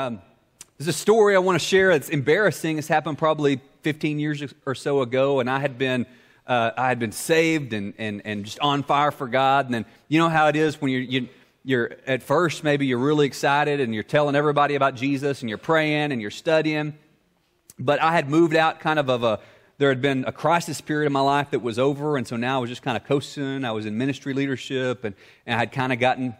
Um, there's a story I want to share. that's embarrassing. It's happened probably 15 years or so ago, and I had been uh, I had been saved and, and, and just on fire for God. And then you know how it is when you're, you, you're at first maybe you're really excited and you're telling everybody about Jesus and you're praying and you're studying. But I had moved out kind of of a there had been a crisis period in my life that was over, and so now I was just kind of coasting. I was in ministry leadership, and, and I had kind of gotten,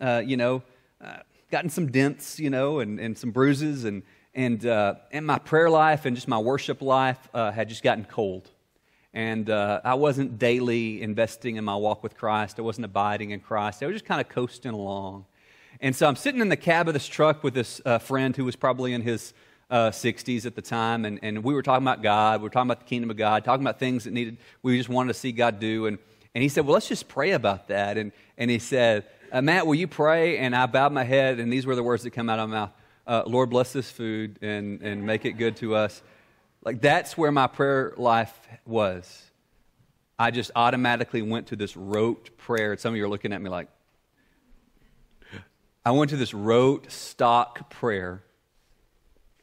uh, you know, uh, gotten some dents, you know, and, and some bruises, and and uh, and my prayer life and just my worship life uh, had just gotten cold, and uh, I wasn't daily investing in my walk with Christ. I wasn't abiding in Christ. I was just kind of coasting along, and so I'm sitting in the cab of this truck with this uh, friend who was probably in his uh, 60s at the time, and, and we were talking about God. We were talking about the kingdom of God, talking about things that needed, we just wanted to see God do. And, and he said, Well, let's just pray about that. And, and he said, uh, Matt, will you pray? And I bowed my head, and these were the words that come out of my mouth uh, Lord, bless this food and, and make it good to us. Like, that's where my prayer life was. I just automatically went to this rote prayer. Some of you are looking at me like, I went to this rote stock prayer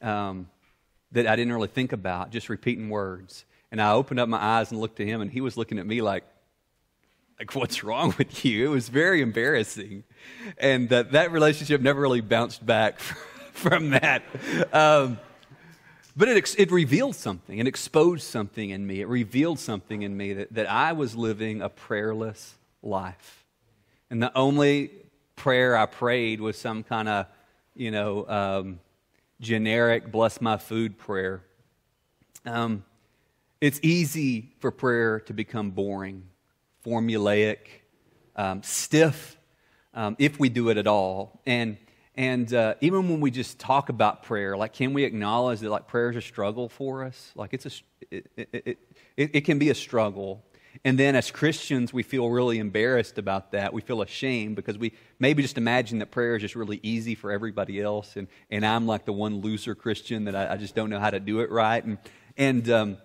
um, that I didn't really think about, just repeating words. And I opened up my eyes and looked to him, and he was looking at me like, like what's wrong with you? It was very embarrassing. And that, that relationship never really bounced back from that. Um, but it, it revealed something, it exposed something in me. It revealed something in me that, that I was living a prayerless life. And the only prayer I prayed was some kind of, you know, um, generic bless my food prayer. Um, it's easy for prayer to become boring, formulaic, um, stiff, um, if we do it at all. And and uh, even when we just talk about prayer, like, can we acknowledge that like prayer is a struggle for us? Like, it's a it, it, it, it can be a struggle. And then as Christians, we feel really embarrassed about that. We feel ashamed because we maybe just imagine that prayer is just really easy for everybody else. And, and I'm like the one loser Christian that I, I just don't know how to do it right. And, and, um,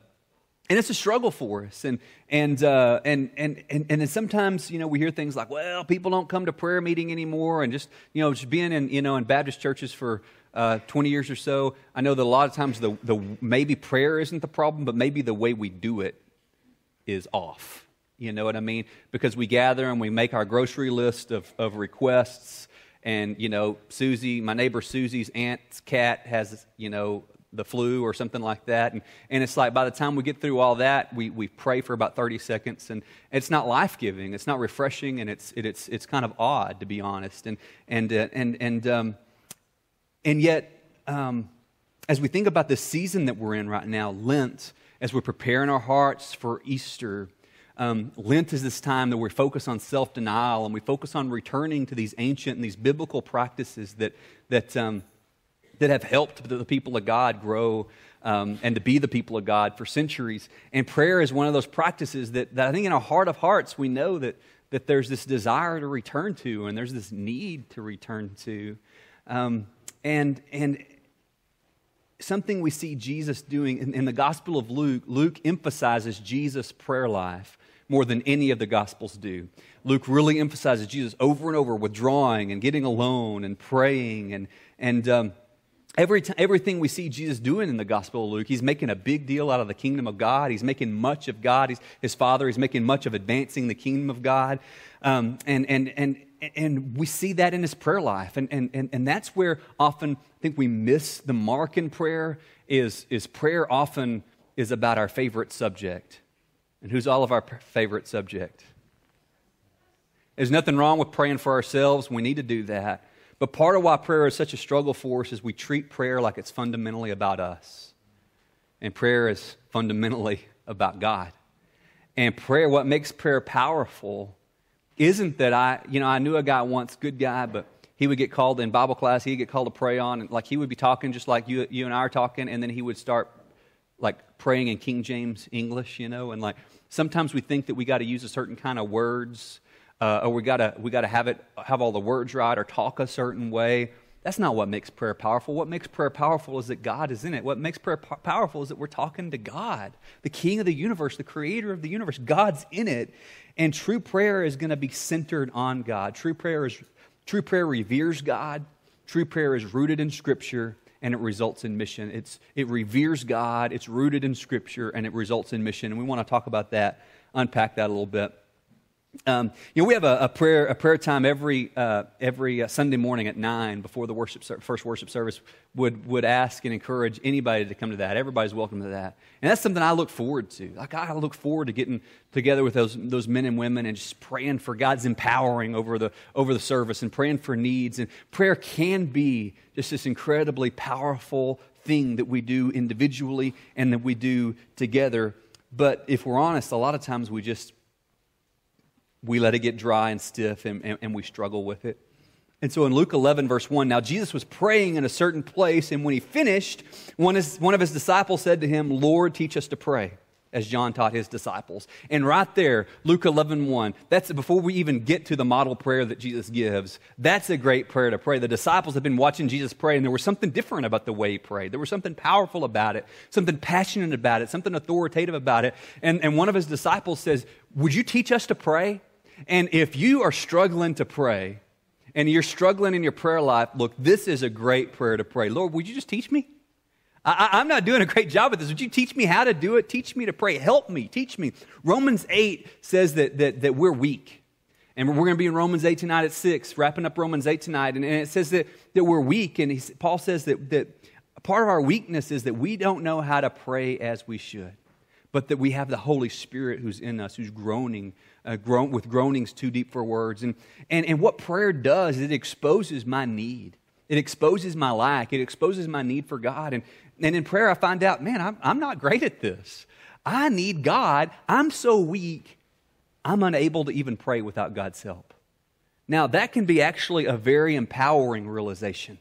and it's a struggle for us. And, and, uh, and, and, and, and sometimes, you know, we hear things like, well, people don't come to prayer meeting anymore. And just, you know, just being in, you know, in Baptist churches for uh, 20 years or so, I know that a lot of times the, the maybe prayer isn't the problem, but maybe the way we do it is off. You know what I mean? Because we gather and we make our grocery list of, of requests. And, you know, Susie, my neighbor Susie's aunt's cat has, you know, the flu or something like that. And, and it's like by the time we get through all that, we, we pray for about 30 seconds. And it's not life giving, it's not refreshing, and it's, it, it's, it's kind of odd, to be honest. And, and, uh, and, and, um, and yet, um, as we think about the season that we're in right now, Lent, as we're preparing our hearts for Easter, um, Lent is this time that we focus on self denial and we focus on returning to these ancient and these biblical practices that, that, um, that have helped the people of God grow um, and to be the people of God for centuries. And prayer is one of those practices that, that I think in our heart of hearts we know that, that there's this desire to return to and there's this need to return to. Um, and, and something we see Jesus doing in, in the Gospel of Luke. Luke emphasizes Jesus' prayer life more than any of the Gospels do. Luke really emphasizes Jesus over and over, withdrawing and getting alone and praying. And, and um, every t- everything we see Jesus doing in the Gospel of Luke, he's making a big deal out of the kingdom of God. He's making much of God, he's, his Father. He's making much of advancing the kingdom of God. Um, and, and, and, and we see that in his prayer life. And, and, and, and that's where often I think we miss the mark in prayer is, is prayer often is about our favorite subject. And who's all of our favorite subject? There's nothing wrong with praying for ourselves. We need to do that. But part of why prayer is such a struggle for us is we treat prayer like it's fundamentally about us. And prayer is fundamentally about God. And prayer, what makes prayer powerful isn't that I, you know, I knew a guy once, good guy, but he would get called in Bible class, he'd get called to pray on, and like he would be talking just like you, you and I are talking, and then he would start like praying in King James English, you know, and like sometimes we think that we got to use a certain kind of words, uh, or we got to we got to have it have all the words right, or talk a certain way. That's not what makes prayer powerful. What makes prayer powerful is that God is in it. What makes prayer po- powerful is that we're talking to God, the King of the universe, the Creator of the universe. God's in it, and true prayer is going to be centered on God. True prayer is true prayer reveres God. True prayer is rooted in Scripture and it results in mission. It's, it reveres God, it's rooted in Scripture, and it results in mission. And we want to talk about that, unpack that a little bit. Um, you know, we have a, a, prayer a prayer time every uh, every uh, Sunday morning at nine before the worship first worship service. Would would ask and encourage anybody to come to that. Everybody's welcome to that, and that's something I look forward to. Like I look forward to getting together with those those men and women and just praying for God's empowering over the over the service and praying for needs. And prayer can be just this incredibly powerful thing that we do individually and that we do together. But if we're honest, a lot of times we just we let it get dry and stiff and, and, and, we struggle with it. And so in Luke 11, verse 1, now Jesus was praying in a certain place, and when he finished, one, is, one of his disciples said to him, Lord, teach us to pray, as John taught his disciples. And right there, Luke 11, 1, that's before we even get to the model prayer that Jesus gives. That's a great prayer to pray. The disciples have been watching Jesus pray, and there was something different about the way he prayed. There was something powerful about it, something passionate about it, something authoritative about it. And, and one of his disciples says, Would you teach us to pray? And if you are struggling to pray and you're struggling in your prayer life, look, this is a great prayer to pray. Lord, would you just teach me? I, am not doing a great job at this. Would you teach me how to do it? Teach me to pray. Help me. Teach me. Romans 8 says that, that, that we're weak. And we're going to be in Romans 8 tonight at 6, wrapping up Romans 8 tonight. And, and it says that, that we're weak. And he, Paul says that, that part of our weakness is that we don't know how to pray as we should, but that we have the Holy Spirit who's in us, who's groaning uh, groan, with groanings too deep for words. And, and, and what prayer does, is it exposes my need. It exposes my lack. It exposes my need for God. And, and in prayer, I find out, man, I'm, I'm not great at this. I need God. I'm so weak, I'm unable to even pray without God's help. Now, that can be actually a very empowering realization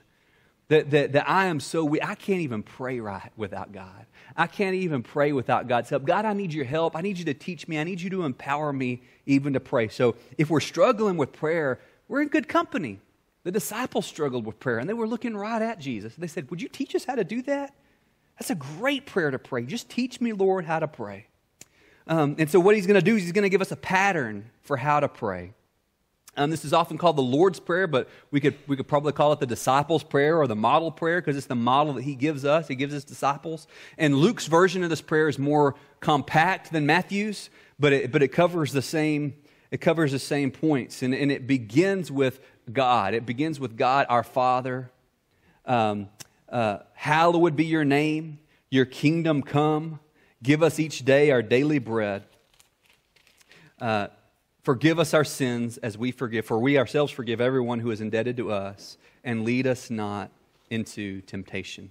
that, that, that I am so weak. I can't even pray right without God. I can't even pray without God's help. God, I need your help. I need you to teach me. I need you to empower me even to pray. So if we're struggling with prayer, we're in good company. The disciples struggled with prayer and they were looking right at Jesus. They said, Would you teach us how to do that? That's a great prayer to pray. Just teach me, Lord, how to pray. Um, and so, what he's going to do is he's going to give us a pattern for how to pray. Um, this is often called the Lord's Prayer, but we could, we could probably call it the disciples' prayer or the model prayer because it's the model that he gives us. He gives his disciples. And Luke's version of this prayer is more compact than Matthew's, but it, but it covers the same it covers the same points, and, and it begins with God. It begins with God, our Father. Um, uh, hallowed be your name. Your kingdom come. Give us each day our daily bread. Uh, Forgive us our sins as we forgive, for we ourselves forgive everyone who is indebted to us, and lead us not into temptation.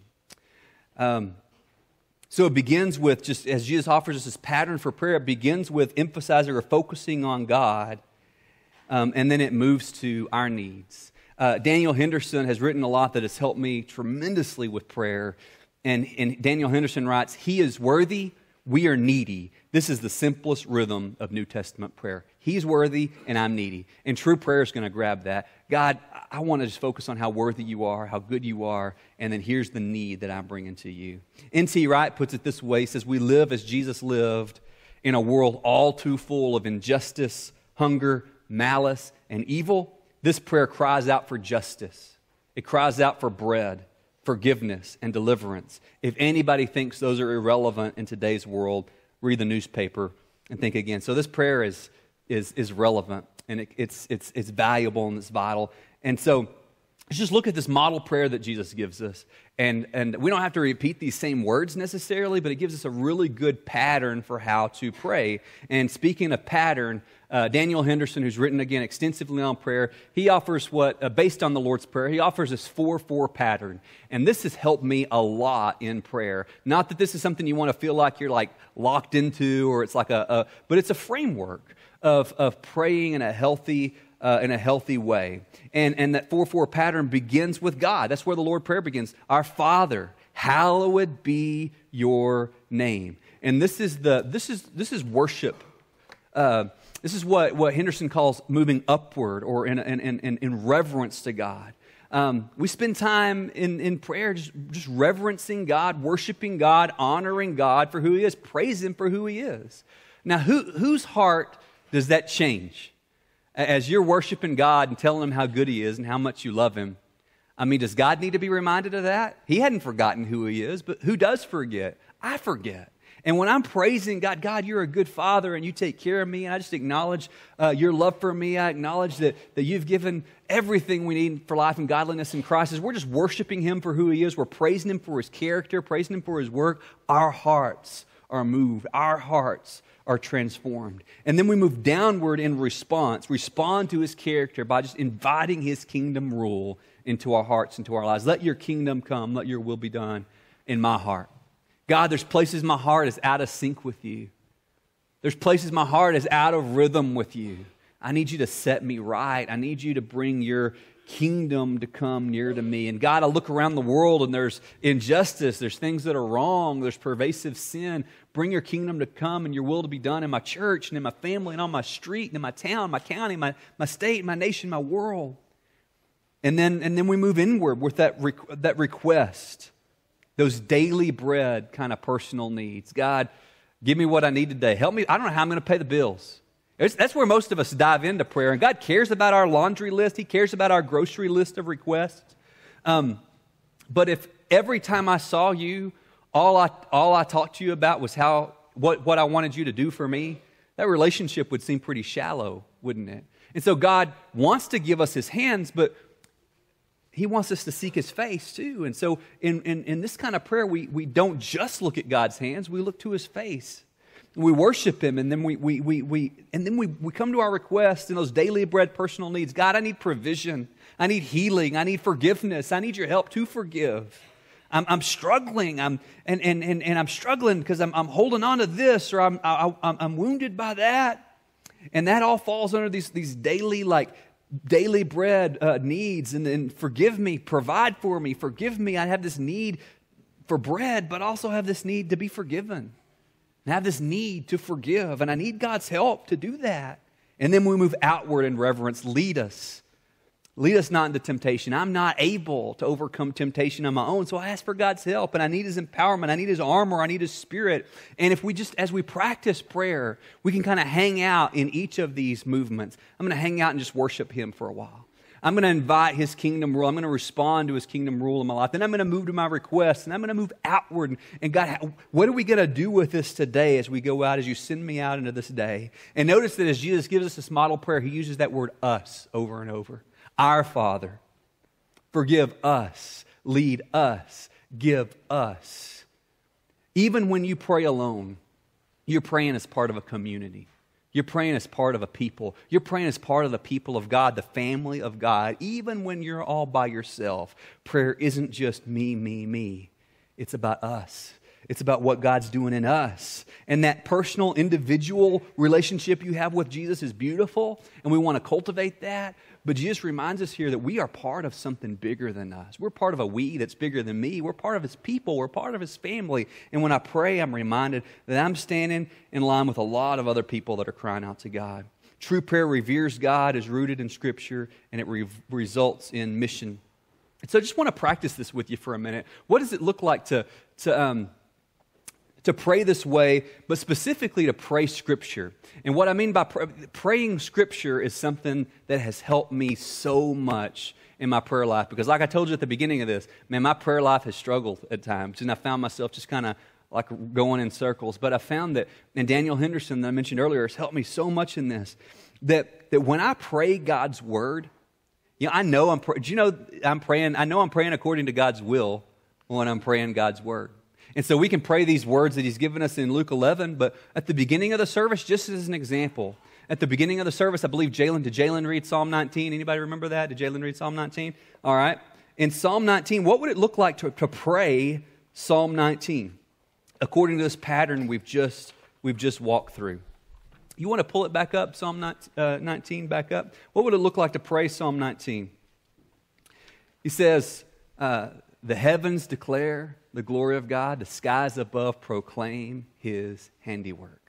Um, so it begins with just as Jesus offers us this pattern for prayer, it begins with emphasizing or focusing on God, um, and then it moves to our needs. Uh, Daniel Henderson has written a lot that has helped me tremendously with prayer. And, and Daniel Henderson writes, He is worthy, we are needy. This is the simplest rhythm of New Testament prayer. He's worthy and I'm needy. And true prayer is going to grab that. God, I want to just focus on how worthy you are, how good you are, and then here's the need that I'm bringing to you. N.T. Wright puts it this way He says, We live as Jesus lived in a world all too full of injustice, hunger, malice, and evil. This prayer cries out for justice, it cries out for bread forgiveness and deliverance. If anybody thinks those are irrelevant in today's world, read the newspaper and think again. So this prayer is, is, is relevant and it, it's, it's, it's valuable and it's vital. And so let's just look at this model prayer that Jesus gives us. And, and we don't have to repeat these same words necessarily, but it gives us a really good pattern for how to pray. And speaking of pattern, uh, Daniel Henderson, who's written again extensively on prayer, he offers what, uh, based on the Lord's Prayer, he offers this 4 4 pattern. And this has helped me a lot in prayer. Not that this is something you want to feel like you're like locked into or it's like a, a but it's a framework of, of praying in a healthy, uh, in a healthy way. And, and that 4 4 pattern begins with God. That's where the Lord prayer begins. Our Father, hallowed be your name. And this is, the, this is, this is worship. Uh, this is what, what Henderson calls moving upward or in, in, in, in reverence to God. Um, we spend time in, in prayer just, just reverencing God, worshiping God, honoring God for who He is, praise Him for who He is. Now, who, whose heart does that change? As you're worshiping God and telling Him how good He is and how much you love Him, I mean, does God need to be reminded of that? He hadn't forgotten who He is, but who does forget? I forget. And when I'm praising God, God, you're a good father and you take care of me, and I just acknowledge uh, your love for me. I acknowledge that, that you've given everything we need for life and godliness in Christ. As we're just worshiping Him for who He is, we're praising Him for His character, praising Him for His work. Our hearts are moved, our hearts are transformed. And then we move downward in response, respond to His character by just inviting His kingdom rule into our hearts, into our lives. Let your kingdom come, let your will be done in my heart. God, there's places my heart is out of sync with you. There's places my heart is out of rhythm with you. I need you to set me right. I need you to bring your kingdom to come near to me. And God, I look around the world and there's injustice, there's things that are wrong, there's pervasive sin. Bring your kingdom to come and your will to be done in my church and in my family and on my street and in my town, my county, my, my state, my nation, my world. And then, and then we move inward with that, that request those daily bread kind of personal needs. God, give me what I need today. Help me. I don't know how I'm going to pay the bills. It's, that's where most of us dive into prayer. And God cares about our laundry list, He cares about our grocery list of requests. Um, but if every time I saw you, all I, all I talked to you about was how, what, what I wanted you to do for me, that relationship would seem pretty shallow, wouldn't it? And so God wants to give us His hands, but he wants us to seek his face too. And so in, in, in, this kind of prayer, we, we don't just look at God's hands, we look to his face. We worship him, and then we, we, we, we, and then we, we come to our requests and those daily bread personal needs. God, I need provision. I need healing. I need forgiveness. I need your help to forgive. I'm, I'm struggling. I'm, and, and, and, and I'm struggling because I'm, I'm holding on to this or I'm, I, I'm, I'm wounded by that. And that all falls under these, these daily, like, daily bread uh, needs and then forgive me, provide for me, forgive me. I have this need for bread, but also have this need to be forgiven. And have this need to forgive. And I need God's help to do that. And then we move outward in reverence. Lead us. Lead us not into temptation. I'm not able to overcome temptation on my own, so I ask for God's help, and I need His empowerment. I need His armor. I need His spirit. And if we just, as we practice prayer, we can kind of hang out in each of these movements. I'm going to hang out and just worship Him for a while. I'm going to invite His kingdom rule. I'm going to respond to His kingdom rule in my life. Then I'm going to move to my requests, and I'm going to move outward. And God, what are we going to do with this today as we go out, as you send me out into this day? And notice that as Jesus gives us this model prayer, He uses that word us over and over. Our Father, forgive us, lead us, give us. Even when you pray alone, you're praying as part of a community. You're praying as part of a people. You're praying as part of the people of God, the family of God. Even when you're all by yourself, prayer isn't just me, me, me. It's about us. It's about what God's doing in us. And that personal, individual relationship you have with Jesus is beautiful, and we want to cultivate that. But Jesus reminds us here that we are part of something bigger than us. We're part of a we that's bigger than me. We're part of his people. We're part of his family. And when I pray, I'm reminded that I'm standing in line with a lot of other people that are crying out to God. True prayer reveres God, is rooted in Scripture, and it re- results in mission. so I just want to practice this with you for a minute. What does it look like to, to um, to pray this way, but specifically to pray Scripture. And what I mean by pray, praying Scripture is something that has helped me so much in my prayer life. Because, like I told you at the beginning of this, man, my prayer life has struggled at times. And I found myself just kind of like going in circles. But I found that, and Daniel Henderson that I mentioned earlier has helped me so much in this, that, that when I pray God's Word, you know, I know I'm, do you know I'm praying, I know I'm praying according to God's will when I'm praying God's Word. And so we can pray these words that he's given us in Luke 11, but at the beginning of the service, just as an example, at the beginning of the service, I believe Jalen, did Jalen read Psalm 19? Anybody remember that? Did Jalen read Psalm 19? All right. In Psalm 19, what would it look like to, to pray Psalm 19 according to this pattern we've just, we've just walked through? You want to pull it back up, Psalm 19 uh, back up? What would it look like to pray Psalm 19? He says, uh, The heavens declare the glory of God, the skies above proclaim his handiwork.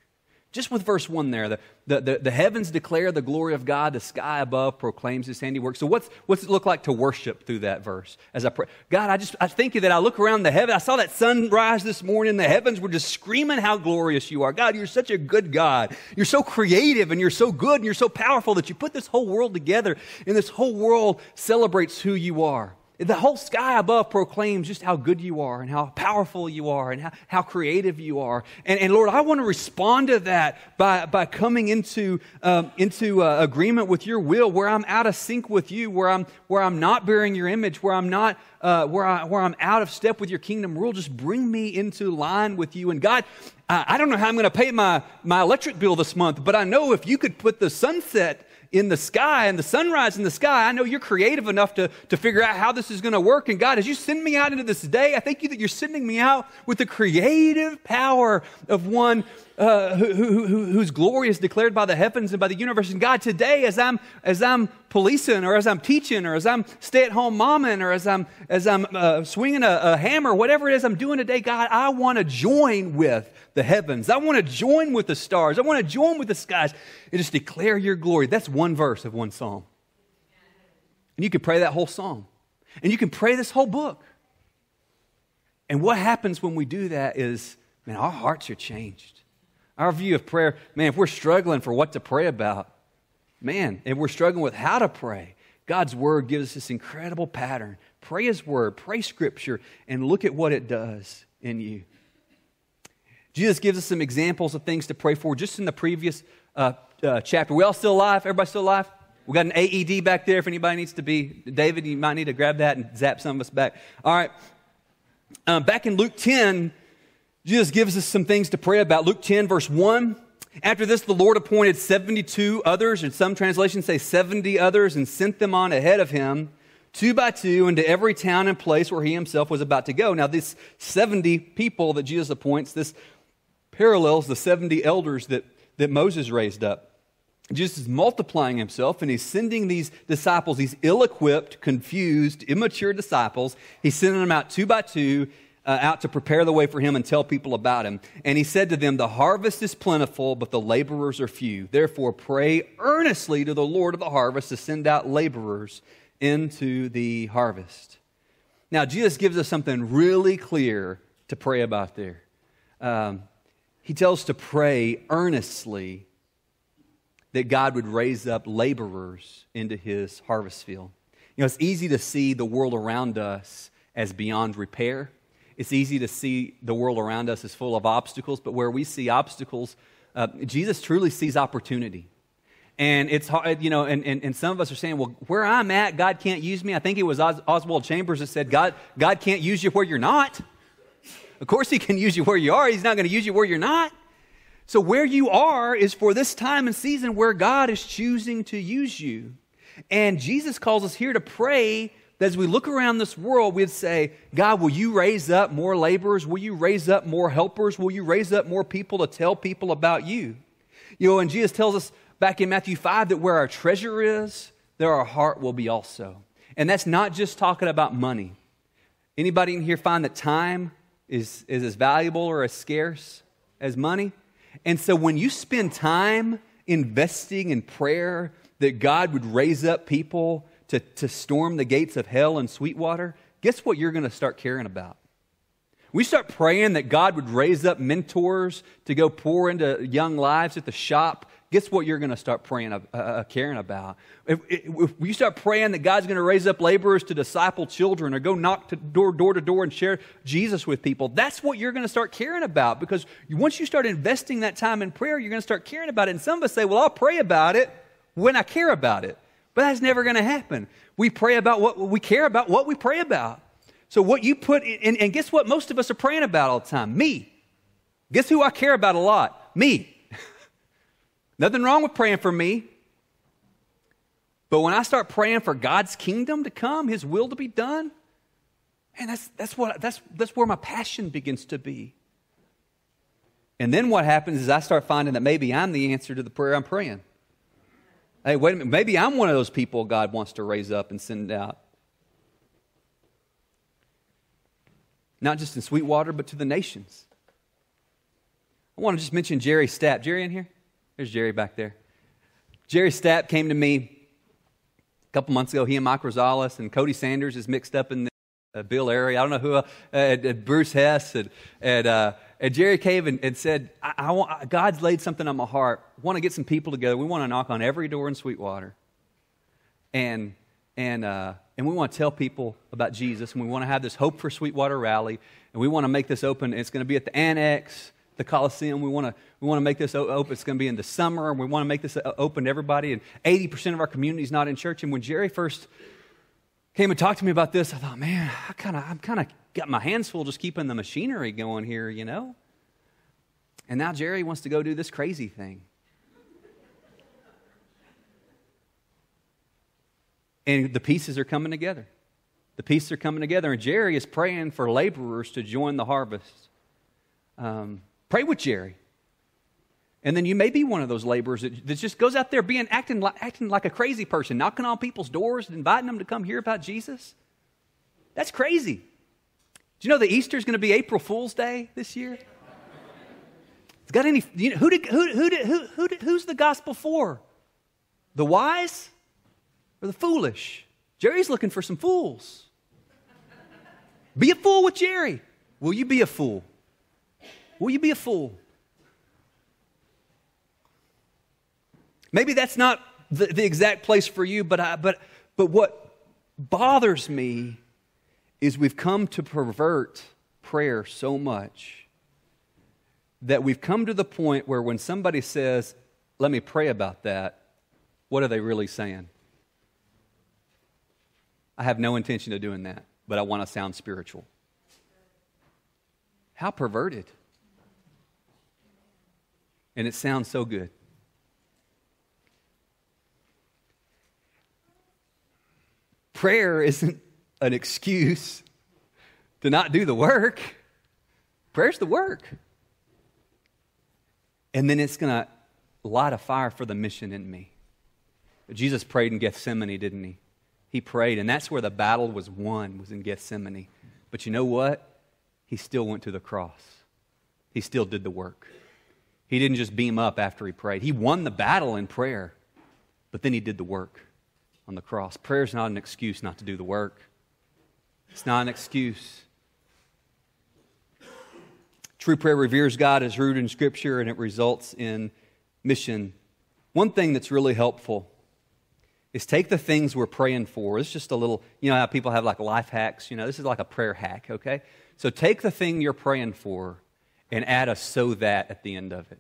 Just with verse 1 there, the, the, the, the, heavens declare the glory of God, the sky above proclaims his handiwork. So, what's, what's it look like to worship through that verse as I pray? God, I just I thank you that I look around the heaven. I saw that sunrise this morning. The heavens were just screaming how glorious you are. God, you're such a good God. You're so creative and you're so good and you're so powerful that you put this whole world together, and this whole world celebrates who you are. The whole sky above proclaims just how good you are and how powerful you are and how, how creative you are. And, and Lord, I want to respond to that by, by coming into, um, into uh, agreement with your will, where I'm out of sync with you, where I'm, where I'm not bearing your image, where I'm not, uh, where, I, where I'm out of step with your kingdom rule. Just bring me into line with you. And God, I, I don't know how I'm going to pay my, my electric bill this month, but I know if you could put the sunset in the sky and the sunrise in the sky, I know you're creative enough to, to figure out how this is going to work. And God, as you send me out into this day, I thank you that you're sending me out with the creative power of one uh, who, who, who, whose glory is declared by the heavens and by the universe. And God, today, as I'm, as I'm policing or as I'm teaching or as I'm stay at home momming or as I'm, as I'm uh, swinging a, a hammer, whatever it is I'm doing today, God, I want to join with the heavens. I want to join with the stars. I want to join with the skies and just declare your glory. That's one verse of one psalm. And you can pray that whole psalm. And you can pray this whole book. And what happens when we do that is, man, our hearts are changed. Our view of prayer, man, if we're struggling for what to pray about, man, if we're struggling with how to pray, God's word gives us this incredible pattern. Pray his word, pray scripture, and look at what it does in you. Jesus gives us some examples of things to pray for just in the previous uh, uh, chapter. We all still alive? Everybody still alive? We got an AED back there if anybody needs to be. David, you might need to grab that and zap some of us back. All right. Um, back in Luke 10, Jesus gives us some things to pray about. Luke 10, verse 1. After this, the Lord appointed 72 others, and some translations say 70 others, and sent them on ahead of him, two by two, into every town and place where he himself was about to go. Now, these 70 people that Jesus appoints, this parallels the 70 elders that, that Moses raised up. Jesus is multiplying himself and he's sending these disciples, these ill equipped, confused, immature disciples, he's sending them out two by two. Uh, out to prepare the way for him and tell people about him. And he said to them, The harvest is plentiful, but the laborers are few. Therefore, pray earnestly to the Lord of the harvest to send out laborers into the harvest. Now, Jesus gives us something really clear to pray about there. Um, he tells to pray earnestly that God would raise up laborers into his harvest field. You know, it's easy to see the world around us as beyond repair. It's easy to see the world around us as full of obstacles, but where we see obstacles, uh, Jesus truly sees opportunity. And it's hard, you know, and, and, and, some of us are saying, well, where I'm at, God can't use me. I think it was Os- Oswald Chambers that said, God, God can't use you where you're not. Of course, He can use you where you are. He's not going to use you where you're not. So, where you are is for this time and season where God is choosing to use you. And Jesus calls us here to pray that as we look around this world, we'd say, God, will you raise up more laborers? Will you raise up more helpers? Will you raise up more people to tell people about you? You know, and Jesus tells us back in Matthew 5 that where our treasure is, there our heart will be also. And that's not just talking about money. Anybody in here find that time is, is as valuable or as scarce as money. And so when you spend time investing in prayer that God would raise up people to, to storm the gates of hell in Sweetwater, guess what you're going to start caring about? We start praying that God would raise up mentors to go pour into young lives at the shop guess what you're going to start praying, uh, uh, caring about? If, if, you start praying that God's going to raise up laborers to disciple children or go knock to door, door to door and share Jesus with people, that's what you're going to start caring about because once you start investing that time in prayer, you're going to start caring about it. And some of us say, well, I'll pray about it when I care about it. But that's never going to happen. We pray about what we care about, what we pray about. So, what you put in, and guess what most of us are praying about all the time? Me. Guess who I care about a lot? Me. Nothing wrong with praying for me. But when I start praying for God's kingdom to come, His will to be done, man, that's, that's, what, that's, that's where my passion begins to be. And then what happens is I start finding that maybe I'm the answer to the prayer I'm praying. Hey, wait a minute. Maybe I'm one of those people God wants to raise up and send out. Not just in Sweetwater, but to the nations. I want to just mention Jerry Stapp. Jerry in here? There's Jerry back there. Jerry Stapp came to me a couple months ago. He and Mike Rosales and Cody Sanders is mixed up in the uh, Bill Airy. I don't know who, uh, uh, Bruce Hess. And, and, uh, and Jerry came and, and said, I, I want, God's laid something on my heart. want to get some people together. We want to knock on every door in Sweetwater. And, and, uh, and we want to tell people about Jesus, and we want to have this Hope for Sweetwater rally, and we want to make this open. It's going to be at the Annex, the Coliseum. We want to, we want to make this open. It's going to be in the summer, and we want to make this open to everybody. And 80% of our community is not in church. And when Jerry first came and talked to me about this, I thought, man, I kind of, I'm kind of got my hands full just keeping the machinery going here, you know? And now Jerry wants to go do this crazy thing. And the pieces are coming together. The pieces are coming together. And Jerry is praying for laborers to join the harvest. Um, pray with Jerry. And then you may be one of those laborers that, that just goes out there being acting like, acting like a crazy person, knocking on people's doors and inviting them to come hear about Jesus. That's crazy. Do you know that Easter is going to be April Fool's Day this year? It's got any? You know, who did, who, who, did, who, who did, who's the gospel for? The wise or the foolish? Jerry's looking for some fools. Be a fool with Jerry. Will you be a fool? Will you be a fool? Maybe that's not the, the exact place for you, but, I, but, but what bothers me is we've come to pervert prayer so much that we've come to the point where when somebody says, Let me pray about that, what are they really saying? I have no intention of doing that, but I want to sound spiritual. How perverted. And it sounds so good. Prayer isn't an excuse to not do the work. Prayer's the work. And then it's going to light a fire for the mission in me. Jesus prayed in Gethsemane, didn't he? He prayed, and that's where the battle was won, was in Gethsemane. But you know what? He still went to the cross. He still did the work. He didn't just beam up after he prayed. He won the battle in prayer, but then he did the work on the cross. Prayer is not an excuse not to do the work, it's not an excuse. True prayer reveres God as rooted in Scripture and it results in mission. One thing that's really helpful is take the things we're praying for. It's just a little, you know how people have like life hacks? You know, this is like a prayer hack, okay? So take the thing you're praying for and add a so that at the end of it.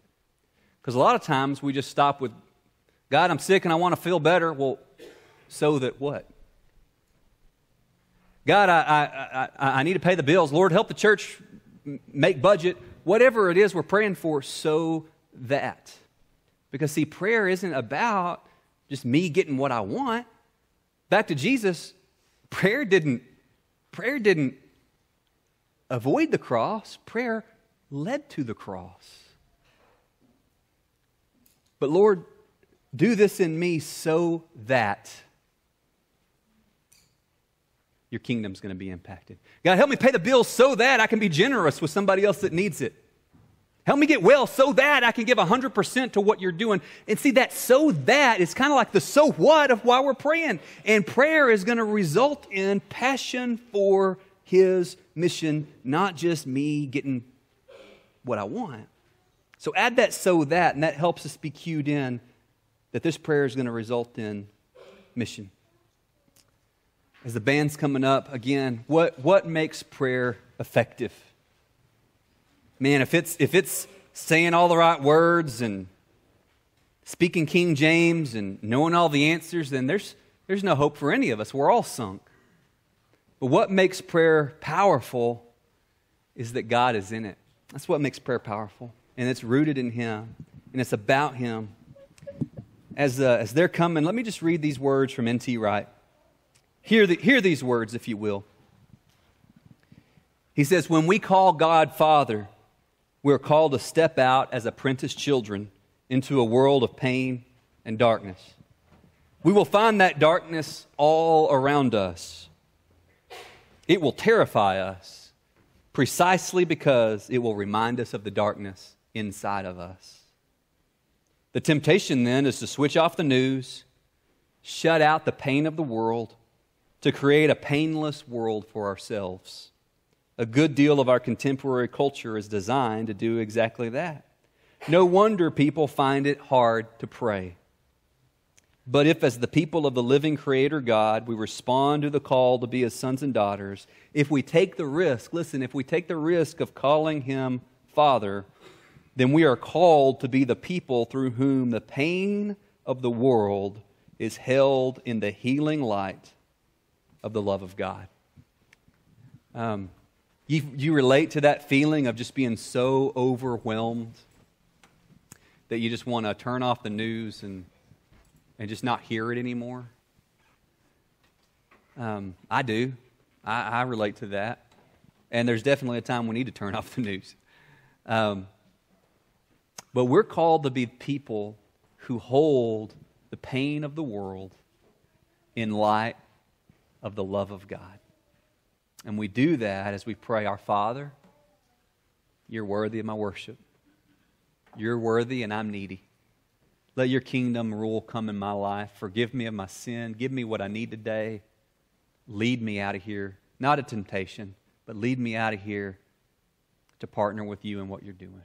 Because a lot of times we just stop with, God, I'm sick and I want to feel better. Well, so that what? God, I, I, I, I need to pay the bills. Lord, help the church make budget. Whatever it is we're praying for, so that. Because, see, prayer isn't about just me getting what I want. Back to Jesus, prayer didn't, prayer didn't avoid the cross, prayer led to the cross. But Lord, do this in me so that your kingdom's going to be impacted. God, help me pay the bills so that I can be generous with somebody else that needs it. Help me get well so that I can give 100% to what you're doing. And see, that so that is kind of like the so what of why we're praying. And prayer is going to result in passion for His mission, not just me getting what I want. So add that so that, and that helps us be cued in that this prayer is going to result in mission as the band's coming up again, what, what makes prayer effective? Man, if it's, if it's saying all the right words and speaking King James and knowing all the answers, then there's, there's no hope for any of us. We're all sunk. But what makes prayer powerful is that God is in it. That's what makes prayer powerful. And it's rooted in Him, and it's about Him. As, uh, as they're coming, let me just read these words from N.T. Wright. Hear, the, hear these words, if you will. He says, When we call God Father, we're called to step out as apprentice children into a world of pain and darkness. We will find that darkness all around us. It will terrify us precisely because it will remind us of the darkness inside of us. The temptation then is to switch off the news, shut out the pain of the world, to create a painless world for ourselves. A good deal of our contemporary culture is designed to do exactly that. No wonder people find it hard to pray. But if, as the people of the living Creator God, we respond to the call to be His sons and daughters, if we take the risk, listen, if we take the risk of calling Him Father, then we are called to be the people through whom the pain of the world is held in the healing light of the love of God. Um, you, you relate to that feeling of just being so overwhelmed that you just want to turn off the news and, and just not hear it anymore? Um, I do. I, I, relate to that. And there's definitely a time we need to turn off the news. Um, but we're called to be people who hold the pain of the world in light of the love of God. And we do that as we pray, Our Father, you're worthy of my worship. You're worthy and I'm needy. Let your kingdom rule come in my life. Forgive me of my sin. Give me what I need today. Lead me out of here, not a temptation, but lead me out of here to partner with you in what you're doing.